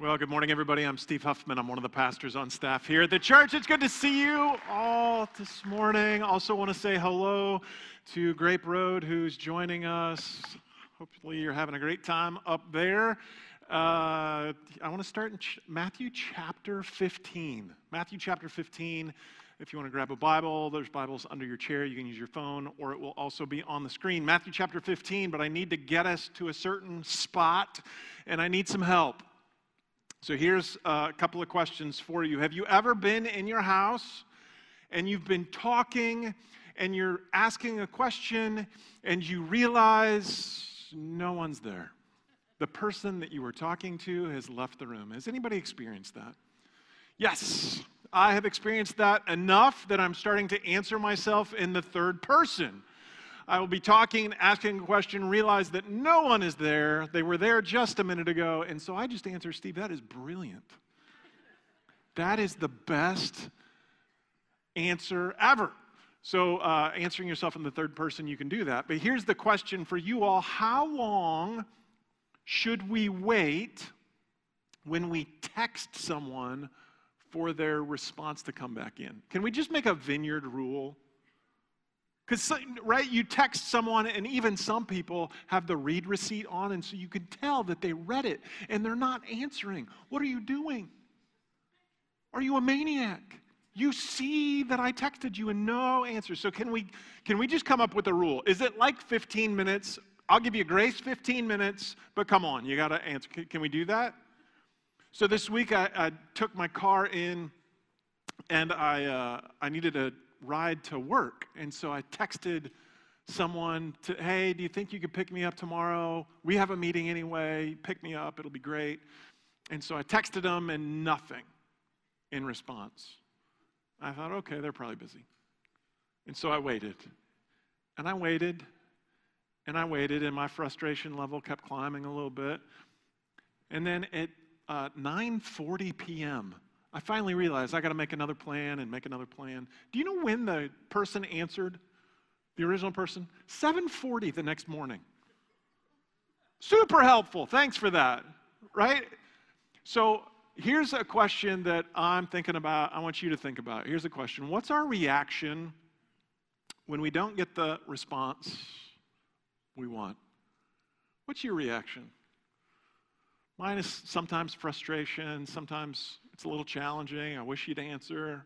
Well, good morning, everybody. I'm Steve Huffman. I'm one of the pastors on staff here at the church. It's good to see you all this morning. Also, want to say hello to Grape Road, who's joining us. Hopefully, you're having a great time up there. Uh, I want to start in ch- Matthew chapter 15. Matthew chapter 15. If you want to grab a Bible, there's Bibles under your chair. You can use your phone, or it will also be on the screen. Matthew chapter 15, but I need to get us to a certain spot, and I need some help. So here's a couple of questions for you. Have you ever been in your house and you've been talking and you're asking a question and you realize no one's there? The person that you were talking to has left the room. Has anybody experienced that? Yes, I have experienced that enough that I'm starting to answer myself in the third person. I will be talking, asking a question, realize that no one is there. They were there just a minute ago. And so I just answer, Steve, that is brilliant. That is the best answer ever. So, uh, answering yourself in the third person, you can do that. But here's the question for you all How long should we wait when we text someone for their response to come back in? Can we just make a vineyard rule? Because, right, you text someone, and even some people have the read receipt on, and so you can tell that they read it and they're not answering. What are you doing? Are you a maniac? You see that I texted you and no answer. So, can we, can we just come up with a rule? Is it like 15 minutes? I'll give you grace 15 minutes, but come on, you got to answer. Can, can, we do that? So, this week I, I took my car in and I, uh, I needed a ride to work. And so I texted someone to, hey, do you think you could pick me up tomorrow? We have a meeting anyway. Pick me up, it'll be great. And so I texted them and nothing in response. I thought, okay, they're probably busy. And so I waited. And I waited. And I waited, and my frustration level kept climbing a little bit. And then at uh, 9:40 p.m., I finally realized I got to make another plan and make another plan. Do you know when the person answered? The original person? 7:40 the next morning. Super helpful. Thanks for that. Right? So, here's a question that I'm thinking about. I want you to think about. Here's a question. What's our reaction when we don't get the response we want? What's your reaction? Mine is sometimes frustration, sometimes it's a little challenging. I wish you'd answer.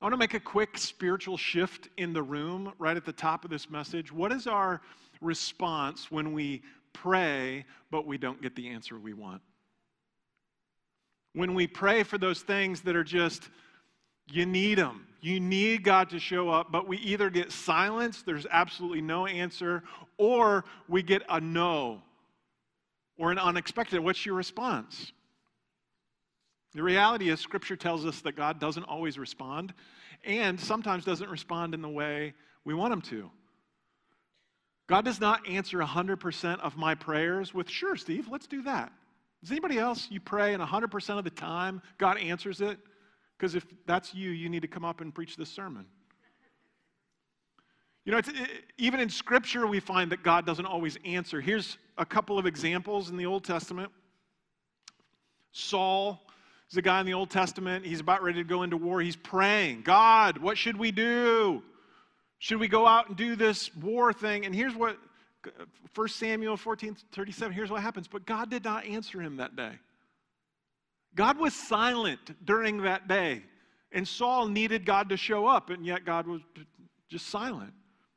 I want to make a quick spiritual shift in the room right at the top of this message. What is our response when we pray, but we don't get the answer we want? When we pray for those things that are just, you need them. You need God to show up, but we either get silence, there's absolutely no answer, or we get a no or an unexpected. What's your response? The reality is, Scripture tells us that God doesn't always respond and sometimes doesn't respond in the way we want Him to. God does not answer 100% of my prayers with, sure, Steve, let's do that. Does anybody else, you pray and 100% of the time God answers it? Because if that's you, you need to come up and preach this sermon. You know, it, even in Scripture, we find that God doesn't always answer. Here's a couple of examples in the Old Testament. Saul He's a guy in the Old Testament. He's about ready to go into war. He's praying, God, what should we do? Should we go out and do this war thing? And here's what 1 Samuel 14 37, here's what happens. But God did not answer him that day. God was silent during that day. And Saul needed God to show up, and yet God was just silent.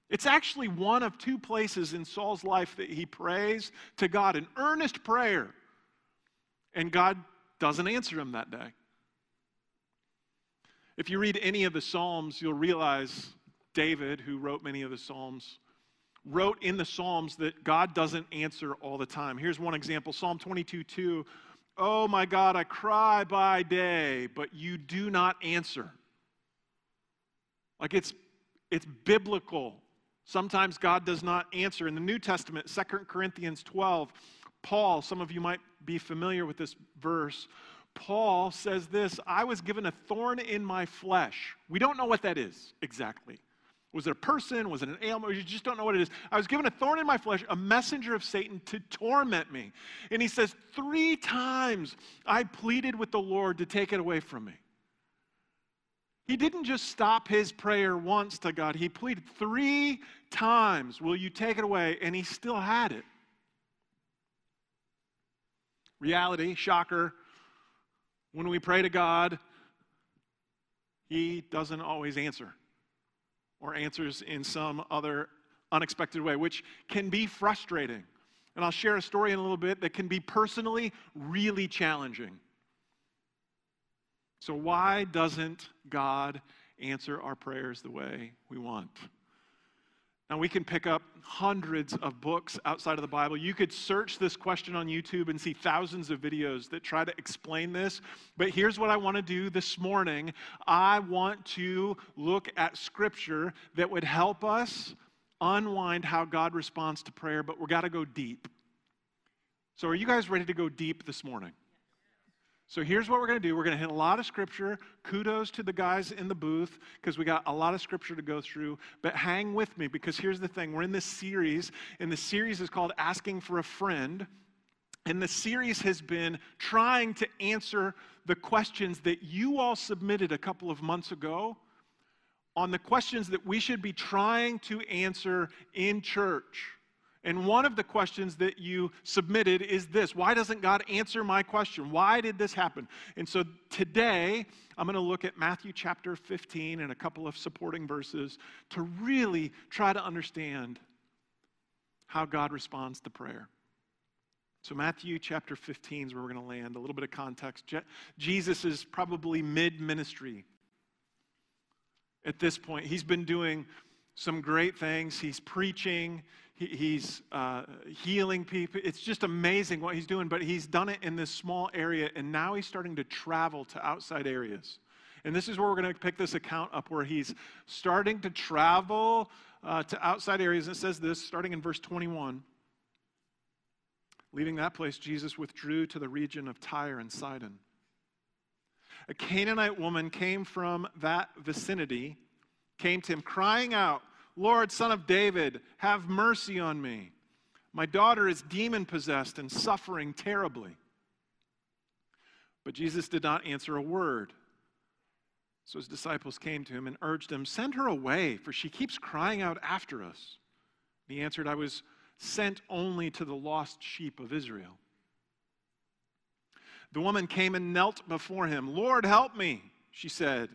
It's actually one of two places in Saul's life that he prays to God, an earnest prayer. And God doesn't answer him that day. If you read any of the Psalms, you'll realize David, who wrote many of the Psalms, wrote in the Psalms that God doesn't answer all the time. Here's one example Psalm 22 2. Oh my God, I cry by day, but you do not answer. Like it's, it's biblical. Sometimes God does not answer. In the New Testament, 2 Corinthians 12, Paul, some of you might be familiar with this verse. Paul says this I was given a thorn in my flesh. We don't know what that is exactly. Was it a person? Was it an ailment? You just don't know what it is. I was given a thorn in my flesh, a messenger of Satan to torment me. And he says, Three times I pleaded with the Lord to take it away from me. He didn't just stop his prayer once to God, he pleaded three times, Will you take it away? And he still had it. Reality, shocker, when we pray to God, he doesn't always answer or answers in some other unexpected way, which can be frustrating. And I'll share a story in a little bit that can be personally really challenging. So, why doesn't God answer our prayers the way we want? Now, we can pick up hundreds of books outside of the Bible. You could search this question on YouTube and see thousands of videos that try to explain this. But here's what I want to do this morning I want to look at scripture that would help us unwind how God responds to prayer, but we've got to go deep. So, are you guys ready to go deep this morning? So here's what we're going to do. We're going to hit a lot of scripture. Kudos to the guys in the booth because we got a lot of scripture to go through. But hang with me because here's the thing. We're in this series, and the series is called Asking for a Friend. And the series has been trying to answer the questions that you all submitted a couple of months ago on the questions that we should be trying to answer in church. And one of the questions that you submitted is this Why doesn't God answer my question? Why did this happen? And so today, I'm going to look at Matthew chapter 15 and a couple of supporting verses to really try to understand how God responds to prayer. So, Matthew chapter 15 is where we're going to land. A little bit of context. Je- Jesus is probably mid ministry at this point. He's been doing some great things. He's preaching, he, he's uh, healing people. It's just amazing what he's doing, but he's done it in this small area, and now he's starting to travel to outside areas. And this is where we're going to pick this account up, where he's starting to travel uh, to outside areas. And it says this, starting in verse 21. Leaving that place, Jesus withdrew to the region of Tyre and Sidon. A Canaanite woman came from that vicinity, came to him crying out, Lord, son of David, have mercy on me. My daughter is demon possessed and suffering terribly. But Jesus did not answer a word. So his disciples came to him and urged him, Send her away, for she keeps crying out after us. And he answered, I was sent only to the lost sheep of Israel. The woman came and knelt before him. Lord, help me, she said.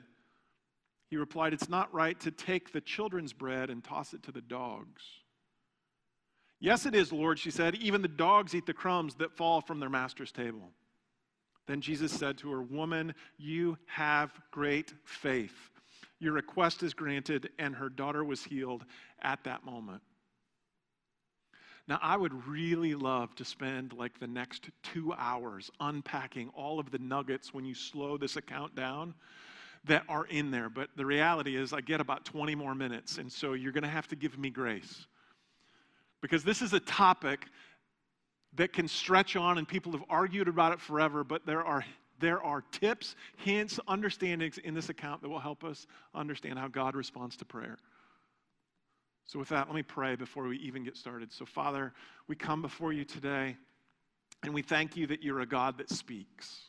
He replied, It's not right to take the children's bread and toss it to the dogs. Yes, it is, Lord, she said. Even the dogs eat the crumbs that fall from their master's table. Then Jesus said to her, Woman, you have great faith. Your request is granted, and her daughter was healed at that moment. Now, I would really love to spend like the next two hours unpacking all of the nuggets when you slow this account down that are in there. But the reality is, I get about 20 more minutes, and so you're going to have to give me grace. Because this is a topic that can stretch on, and people have argued about it forever, but there are there are tips, hints, understandings in this account that will help us understand how God responds to prayer. So, with that, let me pray before we even get started. So, Father, we come before you today, and we thank you that you're a God that speaks.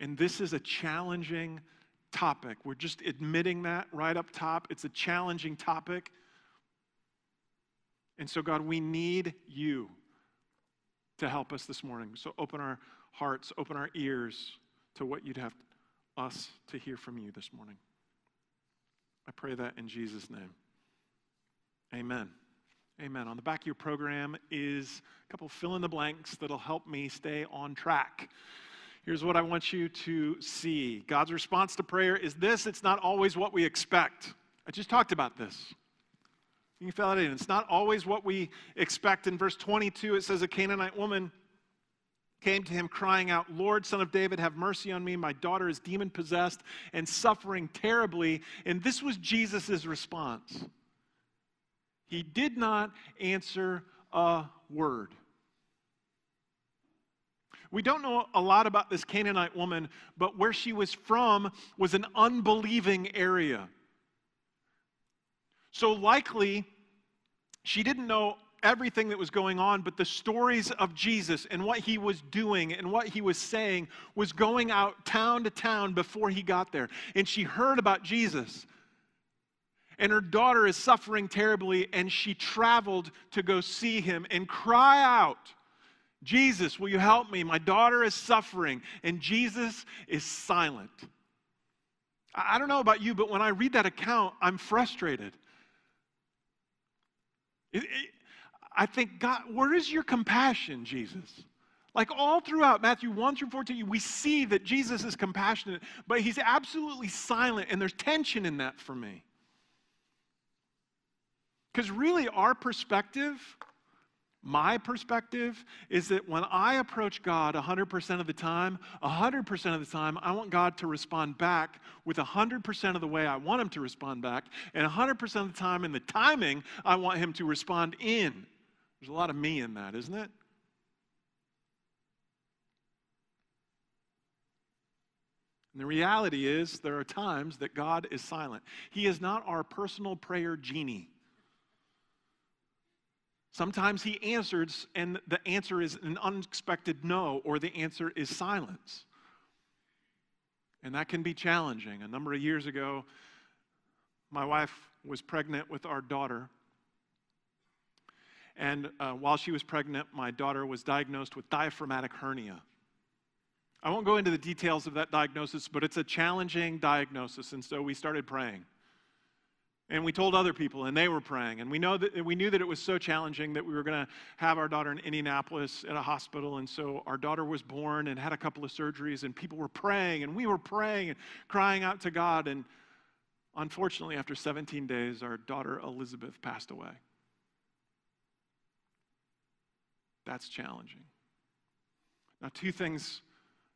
And this is a challenging topic. We're just admitting that right up top. It's a challenging topic. And so, God, we need you to help us this morning. So, open our hearts, open our ears to what you'd have us to hear from you this morning. I pray that in Jesus' name. Amen. Amen. On the back of your program is a couple fill in the blanks that'll help me stay on track. Here's what I want you to see God's response to prayer is this it's not always what we expect. I just talked about this. You can fill it in. It's not always what we expect. In verse 22, it says, A Canaanite woman came to him crying out, Lord, son of David, have mercy on me. My daughter is demon possessed and suffering terribly. And this was Jesus' response. He did not answer a word. We don't know a lot about this Canaanite woman, but where she was from was an unbelieving area. So likely, she didn't know everything that was going on, but the stories of Jesus and what he was doing and what he was saying was going out town to town before he got there. And she heard about Jesus. And her daughter is suffering terribly, and she traveled to go see him and cry out, Jesus, will you help me? My daughter is suffering. And Jesus is silent. I don't know about you, but when I read that account, I'm frustrated. It, it, I think, God, where is your compassion, Jesus? Like all throughout Matthew 1 through 14, we see that Jesus is compassionate, but he's absolutely silent, and there's tension in that for me. Because really, our perspective, my perspective, is that when I approach God 100% of the time, 100% of the time, I want God to respond back with 100% of the way I want Him to respond back, and 100% of the time in the timing I want Him to respond in. There's a lot of me in that, isn't it? And the reality is, there are times that God is silent. He is not our personal prayer genie. Sometimes He answers, and the answer is an unexpected no, or the answer is silence. And that can be challenging. A number of years ago, my wife was pregnant with our daughter. And uh, while she was pregnant, my daughter was diagnosed with diaphragmatic hernia. I won't go into the details of that diagnosis, but it's a challenging diagnosis. And so we started praying. And we told other people, and they were praying. And we, know that, we knew that it was so challenging that we were going to have our daughter in Indianapolis at a hospital. And so our daughter was born and had a couple of surgeries, and people were praying, and we were praying and crying out to God. And unfortunately, after 17 days, our daughter Elizabeth passed away. That's challenging. Now, two things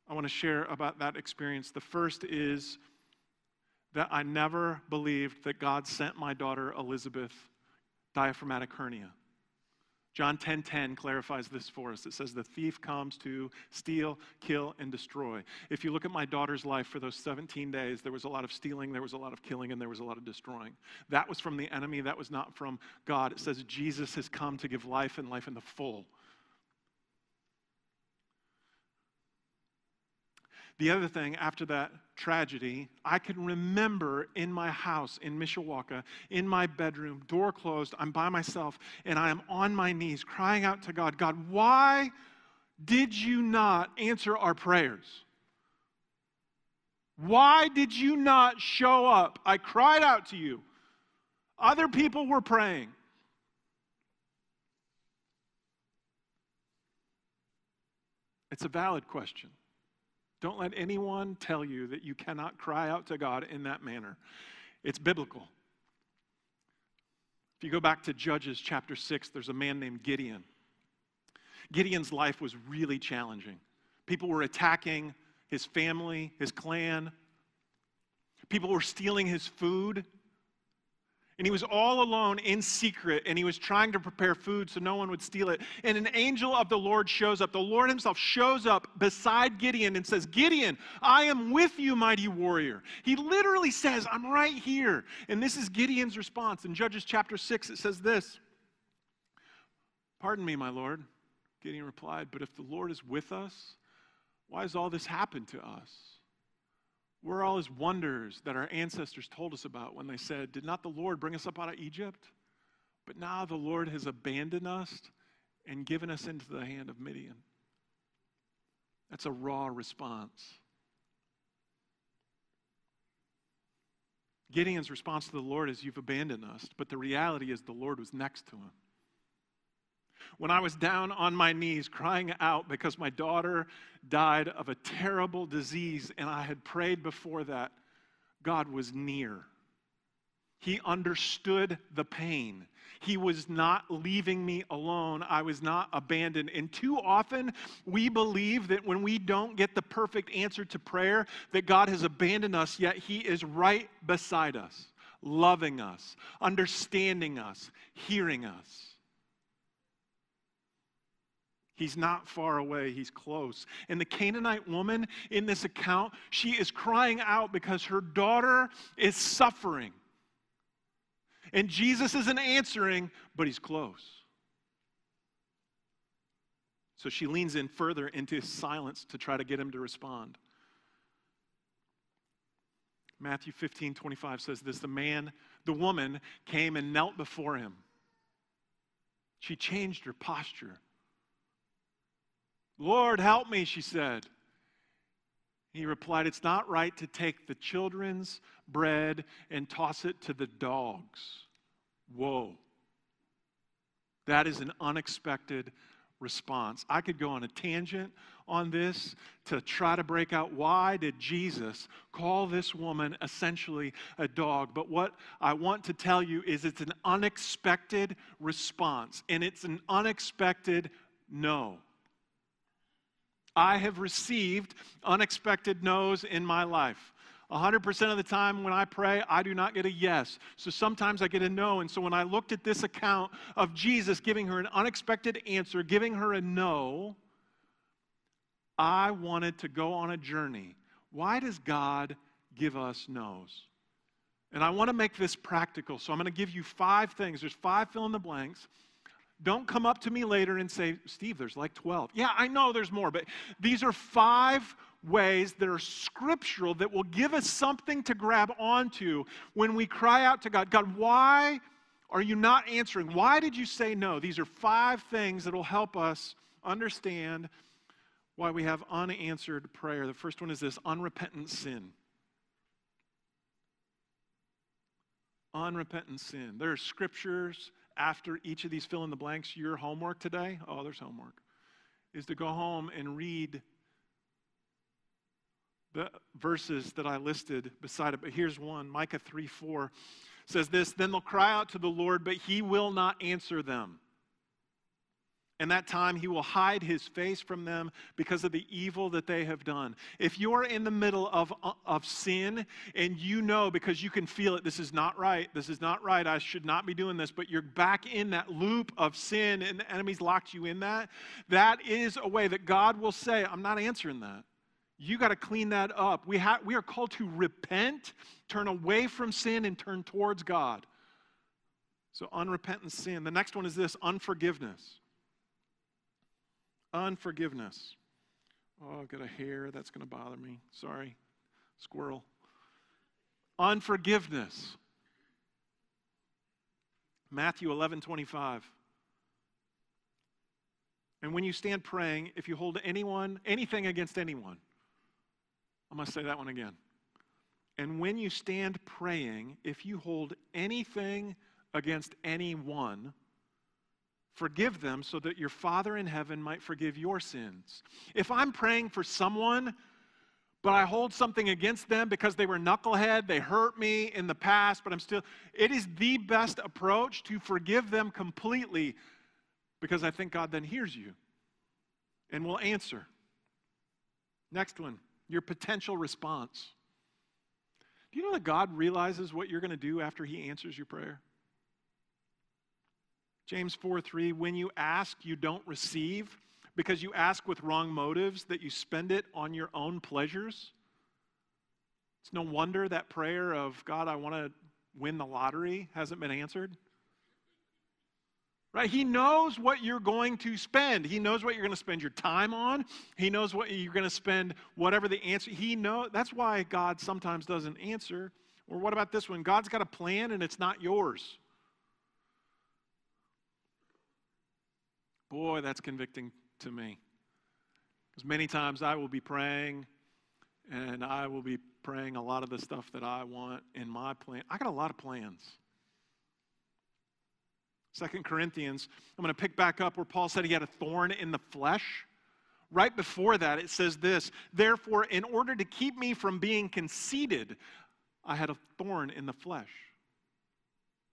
I want to share about that experience. The first is that I never believed that God sent my daughter Elizabeth diaphragmatic hernia. John 10:10 10, 10 clarifies this for us. It says the thief comes to steal, kill and destroy. If you look at my daughter's life for those 17 days, there was a lot of stealing, there was a lot of killing and there was a lot of destroying. That was from the enemy, that was not from God. It says Jesus has come to give life and life in the full. The other thing, after that tragedy, I can remember in my house in Mishawaka, in my bedroom, door closed, I'm by myself, and I am on my knees crying out to God God, why did you not answer our prayers? Why did you not show up? I cried out to you. Other people were praying. It's a valid question. Don't let anyone tell you that you cannot cry out to God in that manner. It's biblical. If you go back to Judges chapter 6, there's a man named Gideon. Gideon's life was really challenging. People were attacking his family, his clan. People were stealing his food. And he was all alone in secret, and he was trying to prepare food so no one would steal it. And an angel of the Lord shows up. The Lord himself shows up beside Gideon and says, Gideon, I am with you, mighty warrior. He literally says, I'm right here. And this is Gideon's response. In Judges chapter 6, it says this Pardon me, my Lord. Gideon replied, But if the Lord is with us, why has all this happened to us? We're all his wonders that our ancestors told us about when they said, Did not the Lord bring us up out of Egypt? But now the Lord has abandoned us and given us into the hand of Midian. That's a raw response. Gideon's response to the Lord is, You've abandoned us. But the reality is, the Lord was next to him when I was down on my knees crying out because my daughter died of a terrible disease and I had prayed before that, God was near. He understood the pain. He was not leaving me alone. I was not abandoned. And too often we believe that when we don't get the perfect answer to prayer, that God has abandoned us, yet He is right beside us, loving us, understanding us, hearing us. He's not far away, he's close. And the Canaanite woman in this account, she is crying out because her daughter is suffering. And Jesus isn't answering, but he's close. So she leans in further into silence to try to get him to respond. Matthew 15, 25 says this The man, the woman came and knelt before him. She changed her posture. Lord, help me, she said. He replied, It's not right to take the children's bread and toss it to the dogs. Whoa. That is an unexpected response. I could go on a tangent on this to try to break out why did Jesus call this woman essentially a dog? But what I want to tell you is it's an unexpected response and it's an unexpected no. I have received unexpected no's in my life. 100% of the time when I pray, I do not get a yes. So sometimes I get a no. And so when I looked at this account of Jesus giving her an unexpected answer, giving her a no, I wanted to go on a journey. Why does God give us no's? And I want to make this practical. So I'm going to give you five things. There's five fill in the blanks. Don't come up to me later and say, Steve, there's like 12. Yeah, I know there's more, but these are five ways that are scriptural that will give us something to grab onto when we cry out to God God, why are you not answering? Why did you say no? These are five things that will help us understand why we have unanswered prayer. The first one is this unrepentant sin. Unrepentant sin. There are scriptures after each of these fill in the blanks. Your homework today, oh, there's homework, is to go home and read the verses that I listed beside it, but here's one Micah 3 4 says this Then they'll cry out to the Lord, but he will not answer them. And that time he will hide his face from them because of the evil that they have done. If you're in the middle of, of sin and you know because you can feel it, this is not right, this is not right, I should not be doing this, but you're back in that loop of sin and the enemy's locked you in that, that is a way that God will say, I'm not answering that. You got to clean that up. We, ha- we are called to repent, turn away from sin, and turn towards God. So, unrepentant sin. The next one is this unforgiveness. Unforgiveness. Oh, I've got a hair. That's going to bother me. Sorry. Squirrel. Unforgiveness. Matthew 11 25. And when you stand praying, if you hold anyone, anything against anyone, going to say that one again. And when you stand praying, if you hold anything against anyone, forgive them so that your Father in heaven might forgive your sins. If I'm praying for someone, but I hold something against them because they were knucklehead, they hurt me in the past, but I'm still, it is the best approach to forgive them completely because I think God then hears you and will answer. Next one your potential response. Do you know that God realizes what you're going to do after He answers your prayer? James 4 3, when you ask, you don't receive because you ask with wrong motives, that you spend it on your own pleasures. It's no wonder that prayer of, God, I want to win the lottery hasn't been answered. Right? He knows what you're going to spend. He knows what you're going to spend your time on. He knows what you're going to spend whatever the answer. He know that's why God sometimes doesn't answer. Or what about this one? God's got a plan and it's not yours. Boy, that's convicting to me. Because many times I will be praying and I will be praying a lot of the stuff that I want in my plan. I got a lot of plans. Second Corinthians, I'm going to pick back up where Paul said he had a thorn in the flesh. Right before that, it says this Therefore, in order to keep me from being conceited, I had a thorn in the flesh.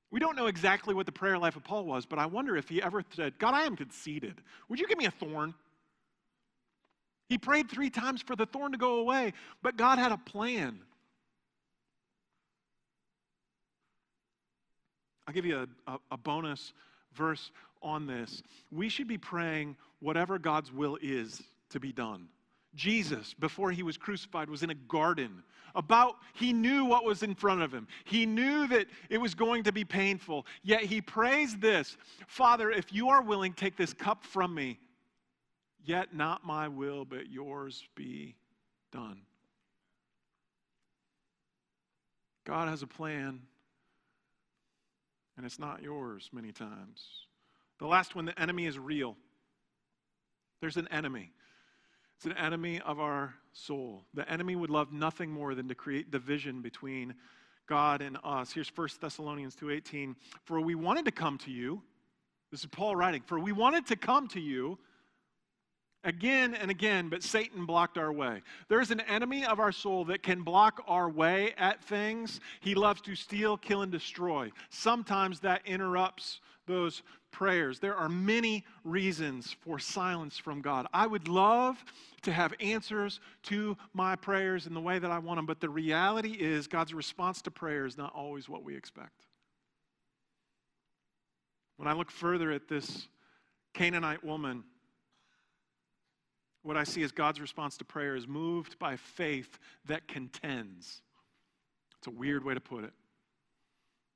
We don't know exactly what the prayer life of Paul was, but I wonder if he ever said, God, I am conceited. Would you give me a thorn? He prayed three times for the thorn to go away, but God had a plan. I'll give you a, a, a bonus verse on this. We should be praying whatever God's will is to be done. Jesus, before he was crucified, was in a garden. About, he knew what was in front of him. He knew that it was going to be painful. Yet he prays this Father, if you are willing, take this cup from me. Yet not my will, but yours be done. God has a plan, and it's not yours many times. The last one the enemy is real. There's an enemy. It's an enemy of our soul. The enemy would love nothing more than to create division between God and us. Here's 1 Thessalonians 2:18. For we wanted to come to you. This is Paul writing. For we wanted to come to you again and again, but Satan blocked our way. There's an enemy of our soul that can block our way at things. He loves to steal, kill, and destroy. Sometimes that interrupts those prayers. There are many reasons for silence from God. I would love to have answers to my prayers in the way that I want them, but the reality is God's response to prayer is not always what we expect. When I look further at this Canaanite woman, what I see as God's response to prayer is moved by faith that contends. It's a weird way to put it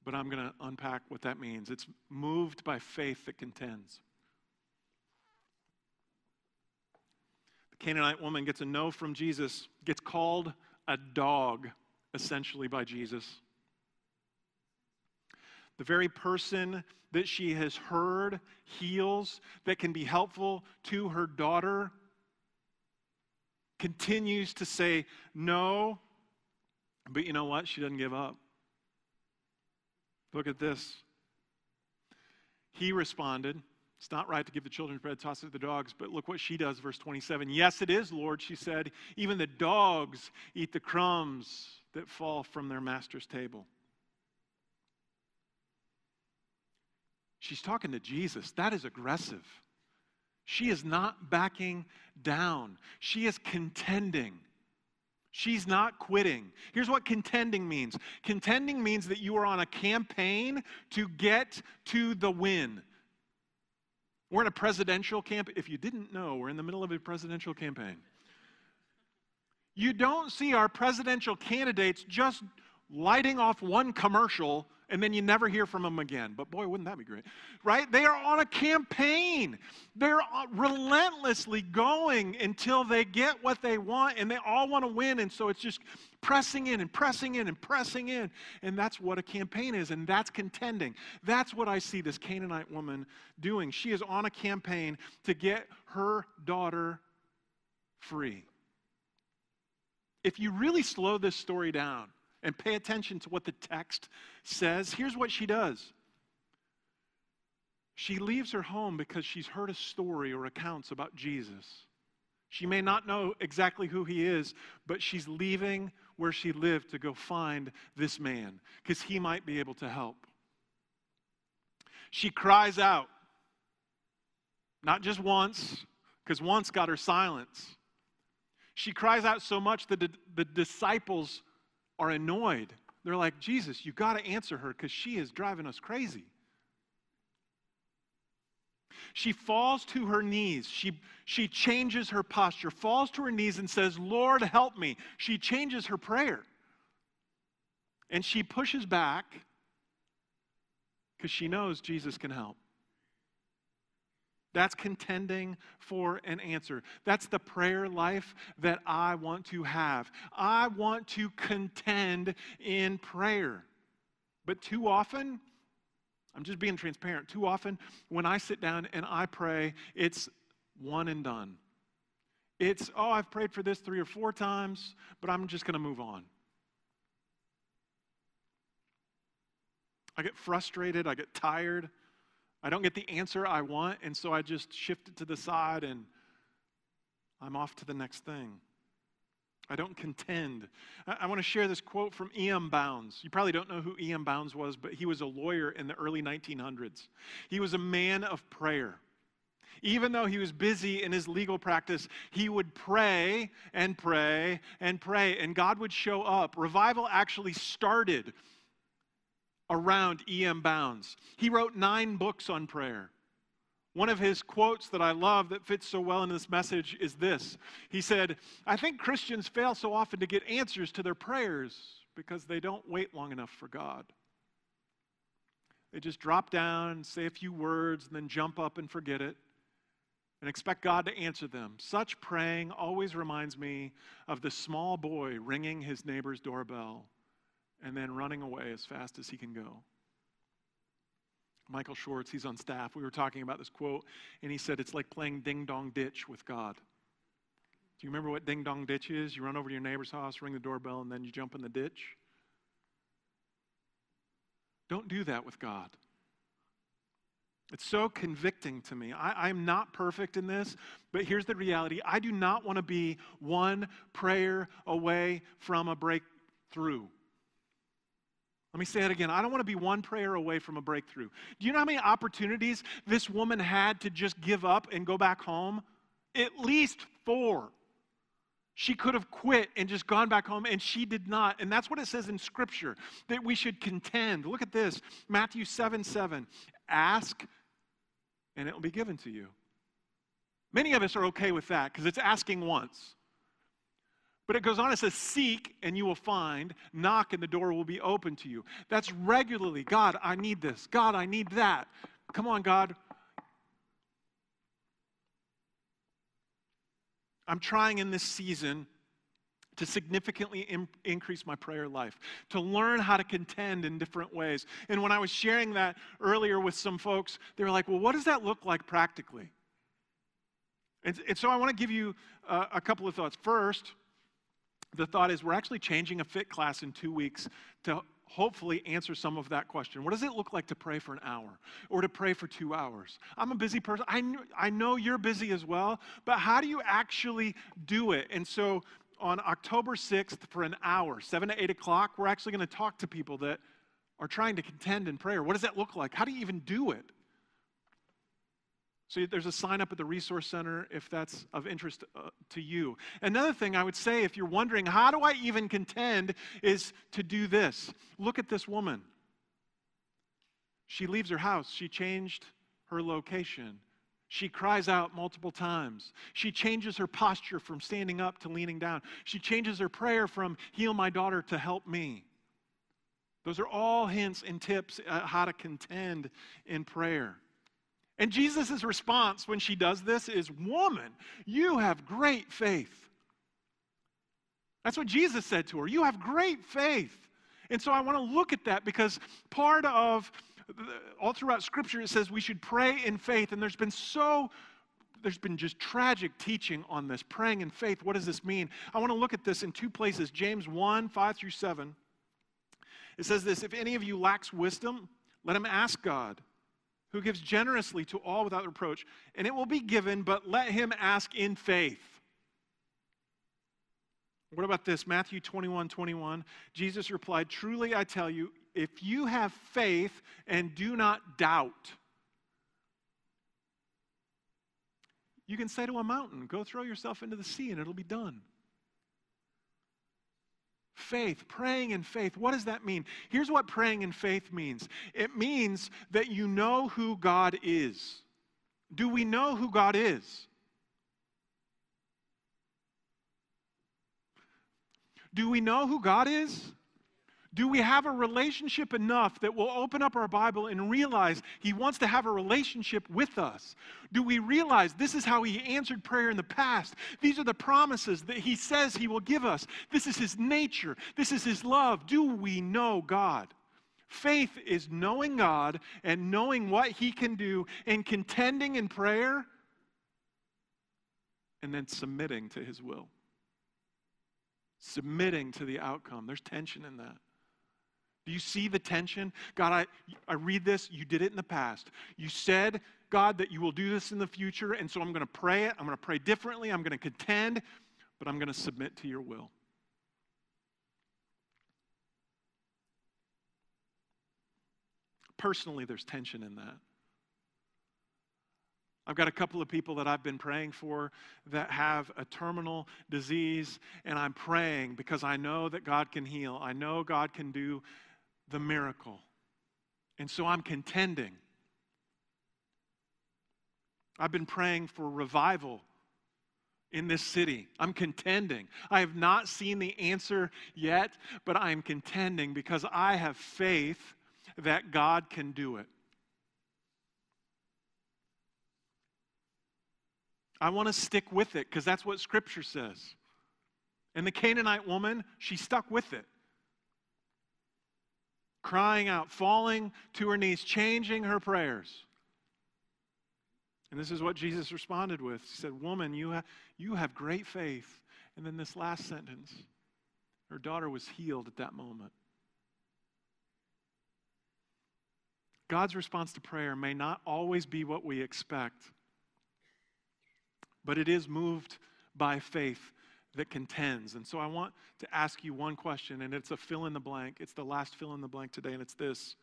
but I'm going to unpack what that means. It's moved by faith that contends. The Canaanite woman gets a no from Jesus, gets called a dog, essentially, by Jesus. The very person that she has heard heals, that can be helpful to her daughter, continues to say no, but you know what? She doesn't give up. Look at this. He responded, It's not right to give the children's bread, toss it to the dogs, but look what she does, verse 27. Yes, it is, Lord, she said. Even the dogs eat the crumbs that fall from their master's table. She's talking to Jesus. That is aggressive. She is not backing down, she is contending. She's not quitting. Here's what contending means contending means that you are on a campaign to get to the win. We're in a presidential campaign. If you didn't know, we're in the middle of a presidential campaign. You don't see our presidential candidates just lighting off one commercial and then you never hear from them again. But boy, wouldn't that be great? Right? They are on a campaign. They're uh, relentlessly going until they get what they want and they all want to win. And so it's just pressing in and pressing in and pressing in. And that's what a campaign is, and that's contending. That's what I see this Canaanite woman doing. She is on a campaign to get her daughter free. If you really slow this story down, and pay attention to what the text says, here's what she does. She leaves her home because she's heard a story or accounts about Jesus. She may not know exactly who he is, but she's leaving where she lived to go find this man because he might be able to help. She cries out, not just once, because once got her silence. She cries out so much that the disciples are annoyed. They're like, Jesus, you got to answer her because she is driving us crazy. She falls to her knees. She, she changes her posture, falls to her knees, and says, Lord, help me. She changes her prayer. And she pushes back because she knows Jesus can help. That's contending for an answer. That's the prayer life that I want to have. I want to contend in prayer. But too often, I'm just being transparent, too often when I sit down and I pray, it's one and done. It's, oh, I've prayed for this three or four times, but I'm just going to move on. I get frustrated, I get tired. I don't get the answer I want, and so I just shift it to the side and I'm off to the next thing. I don't contend. I, I want to share this quote from E.M. Bounds. You probably don't know who E.M. Bounds was, but he was a lawyer in the early 1900s. He was a man of prayer. Even though he was busy in his legal practice, he would pray and pray and pray, and God would show up. Revival actually started around E.M. Bounds. He wrote nine books on prayer. One of his quotes that I love that fits so well in this message is this. He said, I think Christians fail so often to get answers to their prayers because they don't wait long enough for God. They just drop down, say a few words, and then jump up and forget it and expect God to answer them. Such praying always reminds me of the small boy ringing his neighbor's doorbell and then running away as fast as he can go. Michael Schwartz, he's on staff. We were talking about this quote, and he said it's like playing ding dong ditch with God. Do you remember what ding dong ditch is? You run over to your neighbor's house, ring the doorbell, and then you jump in the ditch. Don't do that with God. It's so convicting to me. I, am not perfect in this, but here's the reality I do not want to be one prayer away from a breakthrough. Let me say it again. I don't want to be one prayer away from a breakthrough. Do you know how many opportunities this woman had to just give up and go back home? At least four. She could have quit and just gone back home, and she did not. And that's what it says in Scripture that we should contend. Look at this Matthew 7 7. Ask, and it will be given to you. Many of us are okay with that because it's asking once. But it goes on, it says, Seek and you will find, knock and the door will be open to you. That's regularly. God, I need this. God, I need that. Come on, God. I'm trying in this season to significantly increase my prayer life, to learn how to contend in different ways. And when I was sharing that earlier with some folks, they were like, well, what does that look like practically? And, and so I want to give you uh, a couple of thoughts. First, the thought is we're actually changing a fit class in two weeks to hopefully answer some of that question. What does it look like to pray for an hour or to pray for two hours? I'm a busy person. I, kn- I know you're busy as well, but how do you actually do it? And so on October 6th, for an hour, 7 to 8 o'clock, we're actually going to talk to people that are trying to contend in prayer. What does that look like? How do you even do it? So there's a sign up at the Resource Center if that's of interest uh, to you. Another thing I would say, if you're wondering, how do I even contend, is to do this. Look at this woman. She leaves her house, she changed her location. She cries out multiple times. She changes her posture from standing up to leaning down. She changes her prayer from heal my daughter to help me. Those are all hints and tips uh, how to contend in prayer. And Jesus' response when she does this is, Woman, you have great faith. That's what Jesus said to her. You have great faith. And so I want to look at that because part of all throughout Scripture it says we should pray in faith. And there's been so there's been just tragic teaching on this praying in faith what does this mean i want to look at this in two places james 1 5 through 7 it says this if any of you lacks wisdom let him ask god who gives generously to all without reproach, and it will be given, but let him ask in faith. What about this? Matthew 21 21. Jesus replied, Truly I tell you, if you have faith and do not doubt, you can say to a mountain, Go throw yourself into the sea, and it'll be done. Faith, praying in faith. What does that mean? Here's what praying in faith means it means that you know who God is. Do we know who God is? Do we know who God is? Do we have a relationship enough that we'll open up our Bible and realize He wants to have a relationship with us? Do we realize this is how He answered prayer in the past? These are the promises that He says He will give us. This is His nature, this is His love. Do we know God? Faith is knowing God and knowing what He can do and contending in prayer and then submitting to His will. Submitting to the outcome. There's tension in that. Do you see the tension? God, I, I read this. You did it in the past. You said, God, that you will do this in the future. And so I'm going to pray it. I'm going to pray differently. I'm going to contend, but I'm going to submit to your will. Personally, there's tension in that. I've got a couple of people that I've been praying for that have a terminal disease, and I'm praying because I know that God can heal. I know God can do the miracle. And so I'm contending. I've been praying for revival in this city. I'm contending. I have not seen the answer yet, but I am contending because I have faith that God can do it. I want to stick with it because that's what Scripture says. And the Canaanite woman, she stuck with it. Crying out, falling to her knees, changing her prayers. And this is what Jesus responded with. He said, Woman, you, ha- you have great faith. And then this last sentence her daughter was healed at that moment. God's response to prayer may not always be what we expect, but it is moved by faith that contends. And so I want to ask you one question, and it's a fill in the blank. It's the last fill in the blank today, and it's this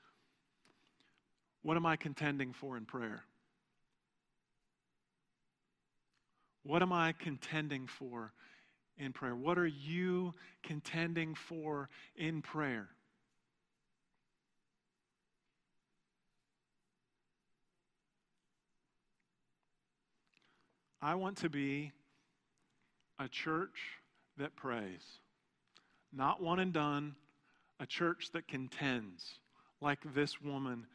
What am I contending for in prayer? What am I contending for in prayer? What are you contending for in prayer? I want to be a church that prays, not one and done, a church that contends, like this woman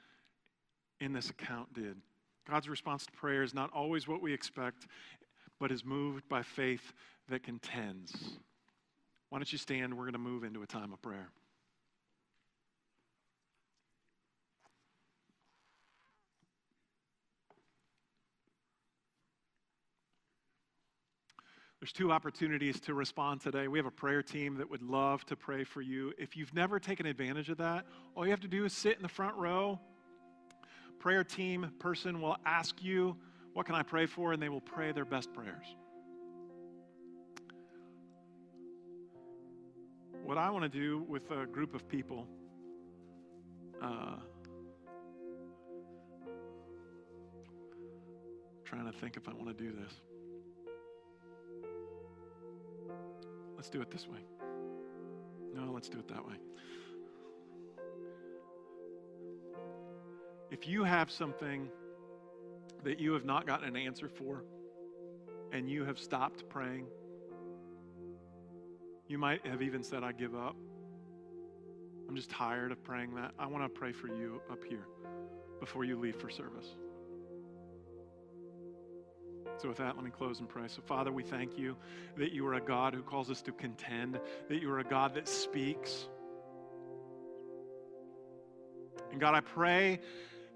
in this account did. God's response to prayer is not always what we expect, but is moved by faith that contends. Why don't you stand? We're going to move into a time of prayer. There's two opportunities to respond today. We have a prayer team that would love to pray for you. If you've never taken advantage of that, all you have to do is sit in the front row. Prayer team person will ask you what can I pray for? And they will pray their best prayers. What I want to do with a group of people, uh, trying to think if I want to do this. Let's do it this way. No, let's do it that way. If you have something that you have not gotten an answer for and you have stopped praying, you might have even said, I give up. I'm just tired of praying that. I want to pray for you up here before you leave for service. So, with that, let me close and pray. So, Father, we thank you that you are a God who calls us to contend, that you are a God that speaks. And God, I pray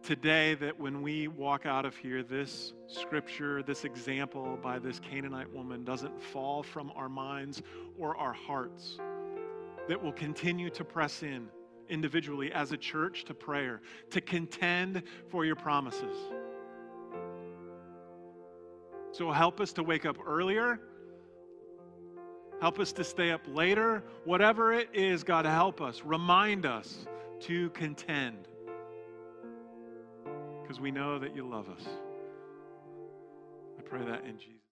today that when we walk out of here, this scripture, this example by this Canaanite woman doesn't fall from our minds or our hearts, that we'll continue to press in individually as a church to prayer, to contend for your promises. So help us to wake up earlier. Help us to stay up later. Whatever it is, God, help us. Remind us to contend because we know that you love us. I pray that in Jesus.